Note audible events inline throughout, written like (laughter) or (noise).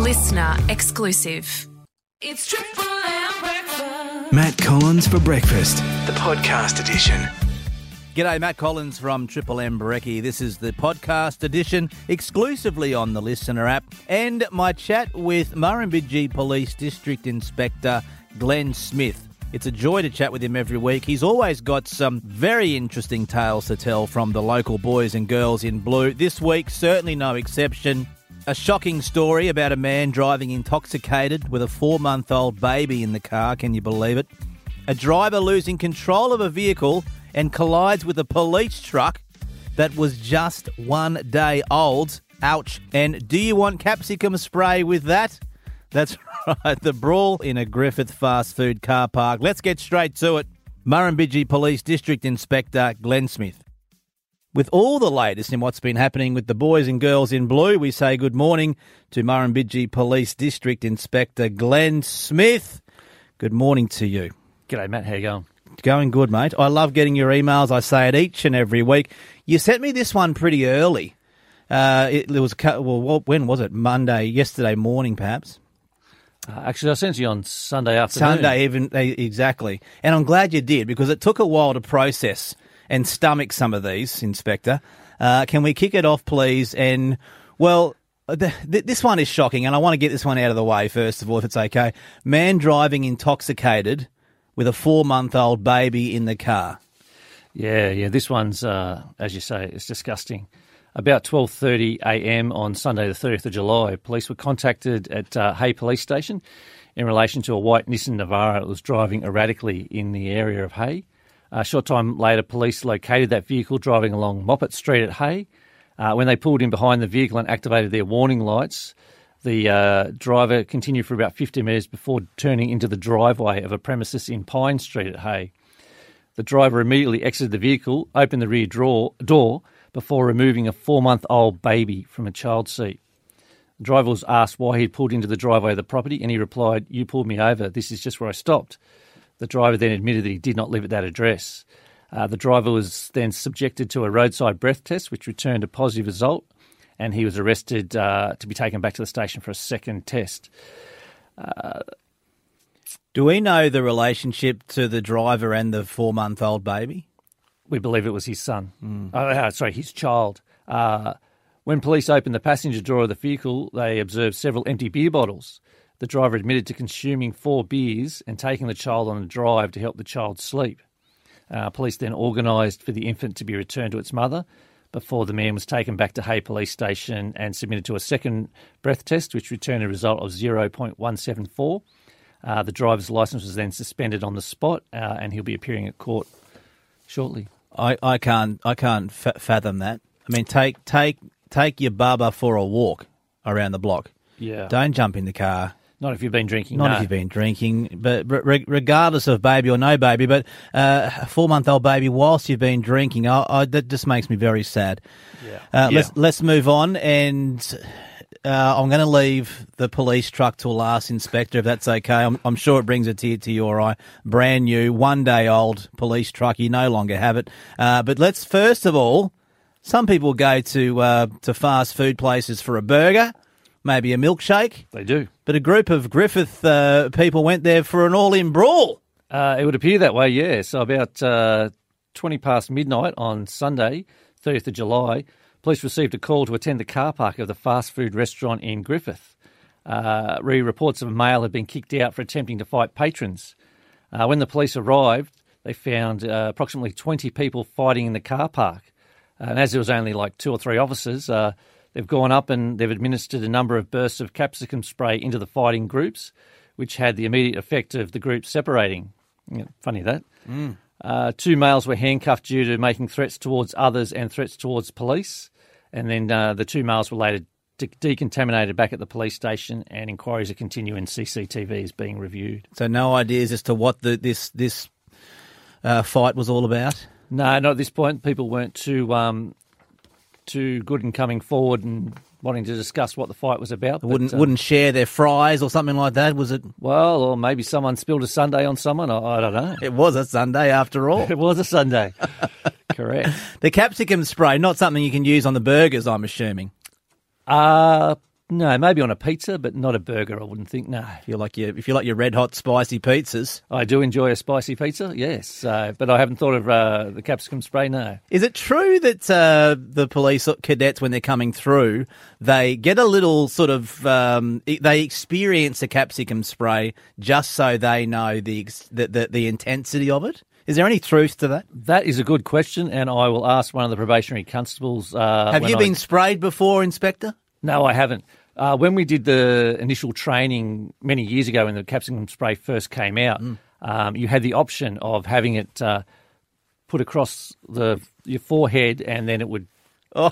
listener exclusive. It's Triple M breakfast. Matt Collins for breakfast, the podcast edition. G'day, Matt Collins from Triple M Brekkie. This is the podcast edition exclusively on the Listener app and my chat with Murrumbidgee Police District Inspector Glenn Smith. It's a joy to chat with him every week. He's always got some very interesting tales to tell from the local boys and girls in blue. This week, certainly no exception. A shocking story about a man driving intoxicated with a four month old baby in the car. Can you believe it? A driver losing control of a vehicle and collides with a police truck that was just one day old. Ouch. And do you want capsicum spray with that? That's (laughs) right, the brawl in a Griffith fast food car park. Let's get straight to it. Murrumbidgee Police District Inspector Glenn Smith. With all the latest in what's been happening with the boys and girls in blue, we say good morning to Murrumbidgee Police District Inspector Glenn Smith. Good morning to you. G'day, Matt. How you going? Going good, mate. I love getting your emails. I say it each and every week. You sent me this one pretty early. Uh, it, it was well, when was it? Monday, yesterday morning, perhaps. Uh, actually, I sent you on Sunday afternoon. Sunday, even eh, exactly. And I'm glad you did because it took a while to process and stomach some of these, Inspector. Uh, can we kick it off, please? And well, th- th- this one is shocking, and I want to get this one out of the way first of all, if it's okay. Man driving intoxicated with a four-month-old baby in the car. Yeah, yeah. This one's, uh, as you say, it's disgusting. About 12:30 a.m. on Sunday, the 30th of July, police were contacted at uh, Hay Police Station in relation to a white Nissan Navara that was driving erratically in the area of Hay. A short time later, police located that vehicle driving along Moppett Street at Hay. Uh, when they pulled in behind the vehicle and activated their warning lights, the uh, driver continued for about 50 metres before turning into the driveway of a premises in Pine Street at Hay. The driver immediately exited the vehicle, opened the rear drawer, door before removing a four month old baby from a child seat. The driver was asked why he'd pulled into the driveway of the property, and he replied, You pulled me over. This is just where I stopped. The driver then admitted that he did not live at that address. Uh, the driver was then subjected to a roadside breath test, which returned a positive result, and he was arrested uh, to be taken back to the station for a second test. Do we know the relationship to the driver and the four-month-old baby? we believe it was his son. Oh, uh, sorry, his child. Uh, when police opened the passenger door of the vehicle, they observed several empty beer bottles. The driver admitted to consuming four beers and taking the child on a drive to help the child sleep. Uh, police then organised for the infant to be returned to its mother before the man was taken back to Hay Police Station and submitted to a second breath test, which returned a result of 0.174. Uh, the driver's licence was then suspended on the spot, uh, and he'll be appearing at court shortly. I, I can't I can't fa- fathom that. I mean, take take take your baba for a walk around the block. Yeah. Don't jump in the car. Not if you've been drinking. Not no. if you've been drinking, but re- regardless of baby or no baby, but uh, a four-month-old baby whilst you've been drinking, I, I, that just makes me very sad. Yeah. Uh, Yeah. Let's let's move on, and uh, I'm going to leave the police truck till last, Inspector, if that's okay. I'm, I'm sure it brings a tear to your eye. Brand new, one day old police truck. You no longer have it. Uh, but let's first of all, some people go to uh, to fast food places for a burger, maybe a milkshake. They do. But a group of Griffith uh, people went there for an all-in brawl. Uh, it would appear that way, yeah. So about uh, 20 past midnight on Sunday, 30th of July, police received a call to attend the car park of the fast food restaurant in Griffith. Uh, re reports of a male had been kicked out for attempting to fight patrons. Uh, when the police arrived, they found uh, approximately 20 people fighting in the car park. And as there was only like two or three officers, uh, they've gone up and they've administered a number of bursts of capsicum spray into the fighting groups, which had the immediate effect of the groups separating. Yeah, funny that. Uh, two males were handcuffed due to making threats towards others and threats towards police. And then uh, the two males were later de- decontaminated back at the police station, and inquiries are continuing. CCTV is being reviewed. So no ideas as to what the, this this uh, fight was all about. No, not at this point. People weren't too um, too good in coming forward and wanting to discuss what the fight was about. wouldn't uh, wouldn't share their fries or something like that. Was it? well, or maybe someone spilled a sundae on someone. I, I don't know. It was a Sunday after all. (laughs) It was a Sunday. (laughs) Correct. the capsicum spray, not something you can use on the burgers. I'm assuming. Uh, No, maybe on a pizza, but not a burger. I wouldn't think. No, If you like your if you like your red hot spicy pizzas, I do enjoy a spicy pizza. Yes, uh, but I haven't thought of uh, the capsicum spray. No. is it true that uh, the police cadets, when they're coming through, they get a little sort of um, they experience a capsicum spray just so they know the, the the the intensity of it? Is there any truth to that? That is a good question, and I will ask one of the probationary constables. Uh, Have you I- been sprayed before, Inspector? No, I haven't. Uh, when we did the initial training many years ago, when the capsicum spray first came out, um, you had the option of having it uh, put across the your forehead, and then it would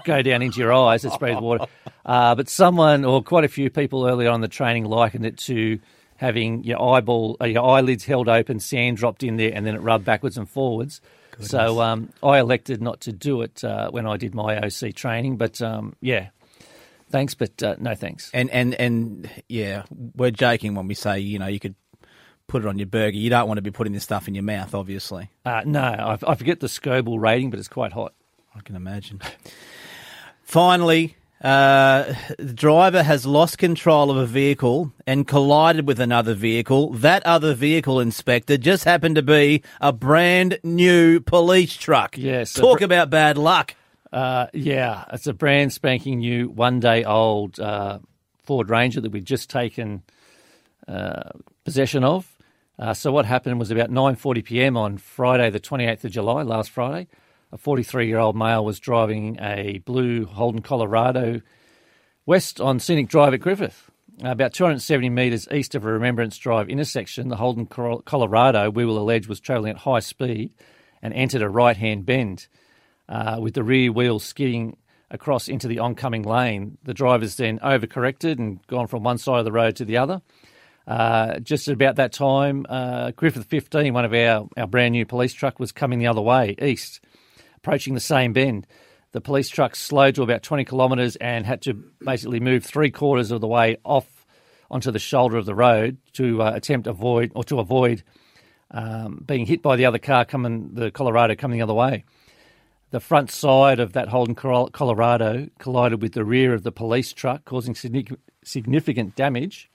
go down into your eyes and spray the water. (laughs) Uh, but someone, or quite a few people earlier on in the training, likened it to having your eyeball, uh, your eyelids held open, sand dropped in there, and then it rubbed backwards and forwards. So um, I elected not to do it uh, when I did my OC training, but um, yeah, thanks, but uh, no thanks. And and and yeah, we're joking when we say you know you could put it on your burger. You don't want to be putting this stuff in your mouth, obviously. Uh, no, I, I forget the Scoville rating, but it's quite hot. I can imagine. Finally, uh, the driver has lost control of a vehicle and collided with another vehicle. That other vehicle, Inspector, just happened to be a brand new police truck. Yes, Talk br- about bad luck. Uh, yeah, it's a brand spanking new, one day old uh, Ford Ranger that we've just taken uh, possession of. Uh, so what happened was about 9:40 p.m. on Friday, the 28th of July, last Friday. A 43-year-old male was driving a blue Holden Colorado west on Scenic Drive at Griffith. About 270 metres east of a Remembrance Drive intersection, the Holden Colorado, we will allege, was travelling at high speed and entered a right-hand bend uh, with the rear wheel skidding across into the oncoming lane. The driver's then overcorrected and gone from one side of the road to the other. Uh, just at about that time, uh, Griffith 15, one of our, our brand new police truck, was coming the other way, east, approaching the same bend. The police truck slowed to about 20 kilometres and had to basically move three quarters of the way off onto the shoulder of the road to uh, attempt avoid or to avoid um, being hit by the other car coming, the Colorado coming the other way. The front side of that Holden Colorado collided with the rear of the police truck, causing significant damage.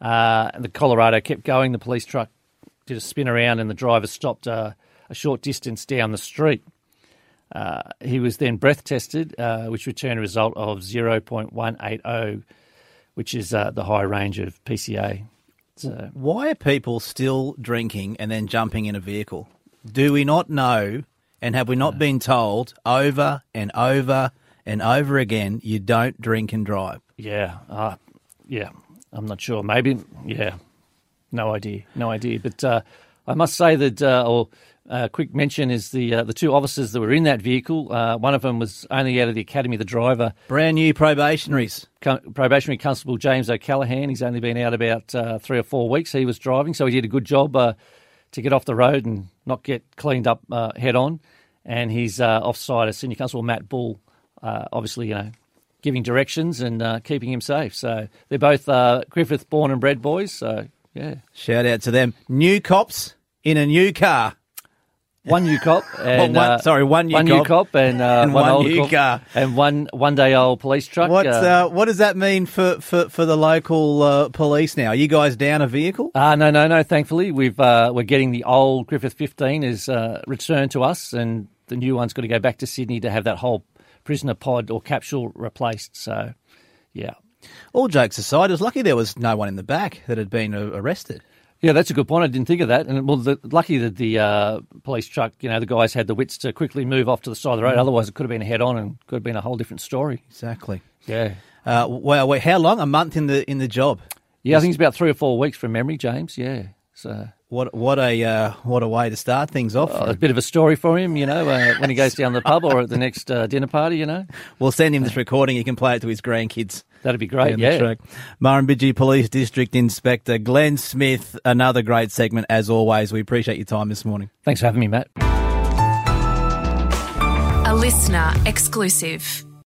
Uh, and the Colorado kept going. The police truck did a spin around, and the driver stopped uh, a short distance down the street. Uh, he was then breath tested, uh, which returned a result of 0.180, which is uh, the high range of PCA. So, Why are people still drinking and then jumping in a vehicle? Do we not know and have we not been told over and over and over again you don't drink and drive? yeah, uh, yeah, I'm not sure. Maybe, yeah, no idea, no idea. But uh, I must say that, uh, or uh, quick mention is the uh, the two officers that were in that vehicle. Uh, one of them was only out of the academy. The driver, Brand new probationaries. probationary constable James O'Callaghan. He's only been out about uh, three or four weeks. He was driving, so he did a good job uh, to get off the road and not get cleaned up uh, head on. And he's uh, offside as senior constable Matt Bull, uh, obviously, you know, giving directions and uh, keeping him safe. So they're both uh, Griffith born and bred boys. So yeah, Shout out to them. New cops in a new car. One new cop (laughs) and one- uh, sorry, one new one cop new cop and, uh, and one, one old cop car. and one one day old police truck. What uh, uh, what does that mean for, for, for the local uh, police now? Are you guys down a vehicle? Uh, no, no, no. Thankfully, we've uh, we're getting the old Griffith 15 is uh, returned to us, and the new one's got to go back to Sydney to have that whole prisoner pod or capsule replaced. So, yeah, All jokes aside, it was lucky there was no one in the back that had been arrested. Yeah, that's a good point. I didn't think of that. And well, the, lucky that the uh, police truck, you know, the guys had the wits to quickly move off to the side of the road. Otherwise, it could have been a head on and could have been a whole different story. Exactly. Yeah, Uh, well, wait, how long? A month in the in the job. yeah. I think it's about three or four weeks from memory, James. Yeah, so. What what a uh, what a way to start things off. A bit of a story for him, you know, uh, when he goes down the pub or at the next uh, dinner party, you know. (laughs) We'll send him this recording. He can play it to his grandkids. That'd be great, down the yeah. track. Murrumbidgee Police District Inspector Glenn Smith. Another great segment as always. We appreciate your time this morning. Thanks for having me, Matt. A listener exclusive.